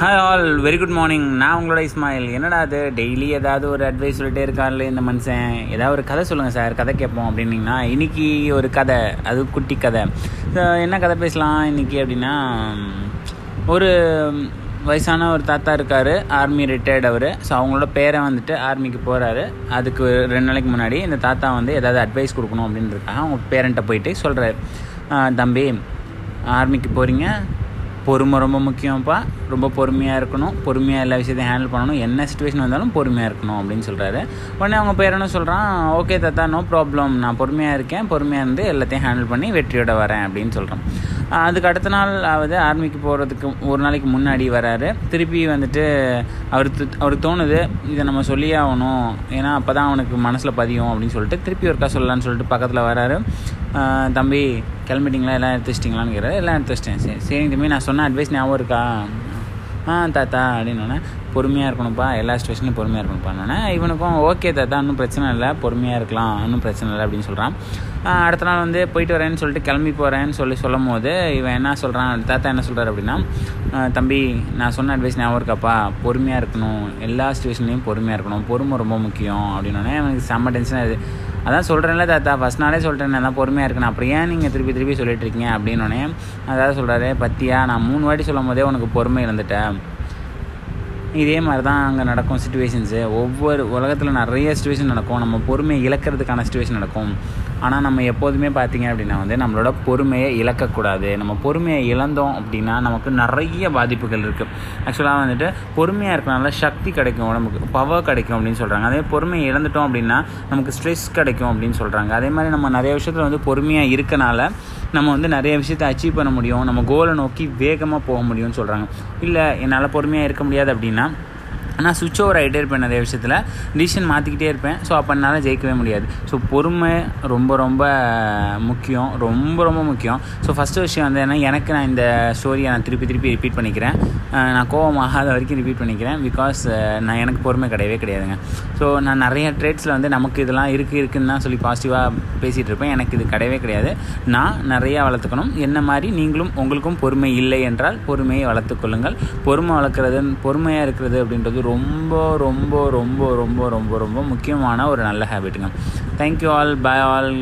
Hi all very good morning நான் உங்களோட இஸ்மாயில். என்னடா அது டெய்லி ஏதாவது ஒரு அட்வைஸ் சொல்லிட்டே இருக்கார்ல இந்த மனுஷன்? ஏதாவது ஒரு கதை சொல்லுங்கள் சார் கதை கேட்போம் அப்படின்னீங்கன்னா இன்னைக்கு ஒரு கதை அது குட்டி கதை. என்ன கதை பேசலாம் இன்னைக்கு அப்படின்னா ஒரு வயசான ஒரு தாத்தா இருக்கார் ஆர்மி ரிட்டையர்ட் அவர். ஸோ அவங்களோட பேரை வந்துட்டு ஆர்மிக்கு போகிறாரு அதுக்கு ரெண்டு நாளைக்கு முன்னாடி இந்த தாத்தா வந்து ஏதாவது அட்வைஸ் கொடுக்கணும் அப்படின்னு இருக்காங்க அவங்க பேரண்ட்டை போயிட்டு சொல்கிறாரு தம்பி ஆர்மிக்கு போகிறீங்க பொறுமை ரொம்ப முக்கியம்ப்பா. ரொம்ப பொறுமையாக இருக்கணும். பொறுமையாக எல்லா விஷயத்தையும் ஹேண்டில் பண்ணணும். என்ன சுச்சுவேஷன் வந்தாலும் பொறுமையாக இருக்கணும் அப்படின்னு சொல்கிறாரு உடனே அவங்க பேர் என்ன சொல்கிறான் ஓகே தாத்தா நோ ப்ராப்ளம் நான் பொறுமையாக இருக்கேன். பொறுமையாக இருந்து எல்லாத்தையும் ஹேண்டில் பண்ணி வெற்றியோட வரேன் அப்படின்னு சொல்கிறான் அதுக்கு அடுத்த நாள் ஆகுது ஆர்மிக்கு போகிறதுக்கு ஒரு நாளைக்கு முன்னாடி வராரு. திருப்பி வந்துட்டு அவருக்கு அவருக்கு தோணுது இதை நம்ம சொல்லியே ஆகணும். ஏன்னா அப்போ தான் அவனுக்கு மனசில் பதியும் அப்படின்னு சொல்லிட்டு திருப்பி ஒருக்கா சொல்லலான்னு சொல்லிட்டு பக்கத்தில் வராரு. தம்பி கிளம்பிட்டிங்களா? எல்லாம் எடுத்து வச்சிட்டிங்களான்னு கேட்குறாரு எல்லாம் எடுத்து வச்சிட்டேன். சரி சரி தம்பி நான் சொன்ன அட்வைஸ் ஞாபகம் இருக்கா? ஆ தாத்தா அப்படின்னு பொறுமையாக இருக்கணும்ப்பா எல்லா சுச்சுவேஷன்லையும் பொறுமையாக இருக்கணும்ப்பான்னொன்னே இவனுக்கும் ஓகே தாத்தா ஒன்றும் பிரச்சனை இல்லை பொறுமையாக இருக்கலாம் ஒன்றும் பிரச்சனை இல்லை அப்படின்னு சொல்கிறான் அடுத்த நாள் வந்து போயிட்டு வரேன்னு சொல்லிட்டு கிளம்பி போகிறேன்னு சொல்லி சொல்லும் போது இவன் என்ன சொல்கிறான் தாத்தா என்ன சொல்கிறார் அப்படின்னா தம்பி நான் சொன்ன அட்வைஸ் ஞாபகம் இருக்காப்பா பொறுமையாக இருக்கணும் எல்லா சுச்சுவேஷன்லையும் பொறுமையாக இருக்கணும் பொறுமை ரொம்ப முக்கியம் அப்படின்னோடனே எனக்கு செம்ம டென்ஷனாக இருக்குது அதான் சொல்கிறேன்ல தாத்தா ஃபஸ்ட் நாளே சொல்கிறேன் நான் பொறுமையாக இருக்கணும் அப்புறம் ஏன் நீங்கள் திருப்பி திருப்பி சொல்லிட்டு இருக்கீங்க? அப்படின்னோடனே அதாவது சொல்கிறாரு பத்தியா நான் மூணு வாட்டி சொல்லும் போதே உனக்கு பொறுமை இருந்துட்டேன் இதே மாதிரி தான் அங்கே நடக்கும் சுச்சுவேஷன்ஸு ஒவ்வொரு உலகத்தில் நிறைய சுச்சுவேஷன் நடக்கும். நம்ம பொறுமையை இழக்கிறதுக்கான சுச்சுவேஷன் நடக்கும். ஆனால் நம்ம எப்போதுமே பார்த்தீங்க அப்படின்னா வந்து நம்மளோட பொறுமையை இழக்கக்கூடாது. நம்ம பொறுமையை இழந்தோம் அப்படின்னா நமக்கு நிறைய பாதிப்புகள் இருக்குது ஆக்சுவலாக வந்துட்டு பொறுமையாக இருக்கனால சக்தி கிடைக்கும் உடம்புக்கு பவர் கிடைக்கும் அப்படின்னு சொல்கிறாங்க அதே பொறுமையை இழந்துட்டோம் அப்படின்னா நமக்கு ஸ்ட்ரெஸ் கிடைக்கும் அப்படின்னு சொல்கிறாங்க அதே மாதிரி நம்ம நிறைய விஷயத்தில் வந்து பொறுமையாக இருக்கனால நம்ம வந்து நிறைய விஷயத்தை அச்சீவ் பண்ண முடியும். நம்ம கோலை நோக்கி வேகமாக போக முடியும்னு சொல்கிறாங்க இல்லை என்னால் பொறுமையாக இருக்க முடியாது அப்படின்னா நான் சுவிட்ச் ஓவர் ஆகிட்டே இருப்பேன் நிறைய விஷயத்தில். டிசிஷன் மாற்றிக்கிட்டே இருப்பேன். ஸோ அப்போ என்னால் ஜெயிக்கவே முடியாது. ஸோ பொறுமை ரொம்ப ரொம்ப முக்கியம். ரொம்ப ரொம்ப முக்கியம். ஸோ ஃபஸ்ட்டு விஷயம் வந்து என்ன எனக்கு நான் இந்த ஸ்டோரியை நான் திருப்பி திருப்பி ரிப்பீட் பண்ணிக்கிறேன். நான் கோவம் ஆகாத வரைக்கும் ரிப்பீட் பண்ணிக்கிறேன். பிகாஸ் நான் எனக்கு பொறுமை கிடையவே கிடையாதுங்க. ஸோ நான் நிறைய ட்ரேட்ஸில் வந்து நமக்கு இதெல்லாம் இருக்குது இருக்குன்னு தான் சொல்லி பாசிட்டிவாக பேசிகிட்டு இருப்பேன். எனக்கு இது கிடையவே கிடையாது. நான் நிறையா வளர்த்துக்கணும். என்ன மாதிரி நீங்களும் உங்களுக்கும் பொறுமை இல்லை என்றால் பொறுமையை வளர்த்துக்கொள்ளுங்கள் பொறுமை வளர்க்குறது பொறுமையாக இருக்கிறது அப்படின்றது ரொம்ப ரொம்ப ரொம்ப ரொம்ப ரொம்ப ரொம்ப முக்கியமான ஒரு நல்ல ஹேபிட்டுங்க thank you all bye all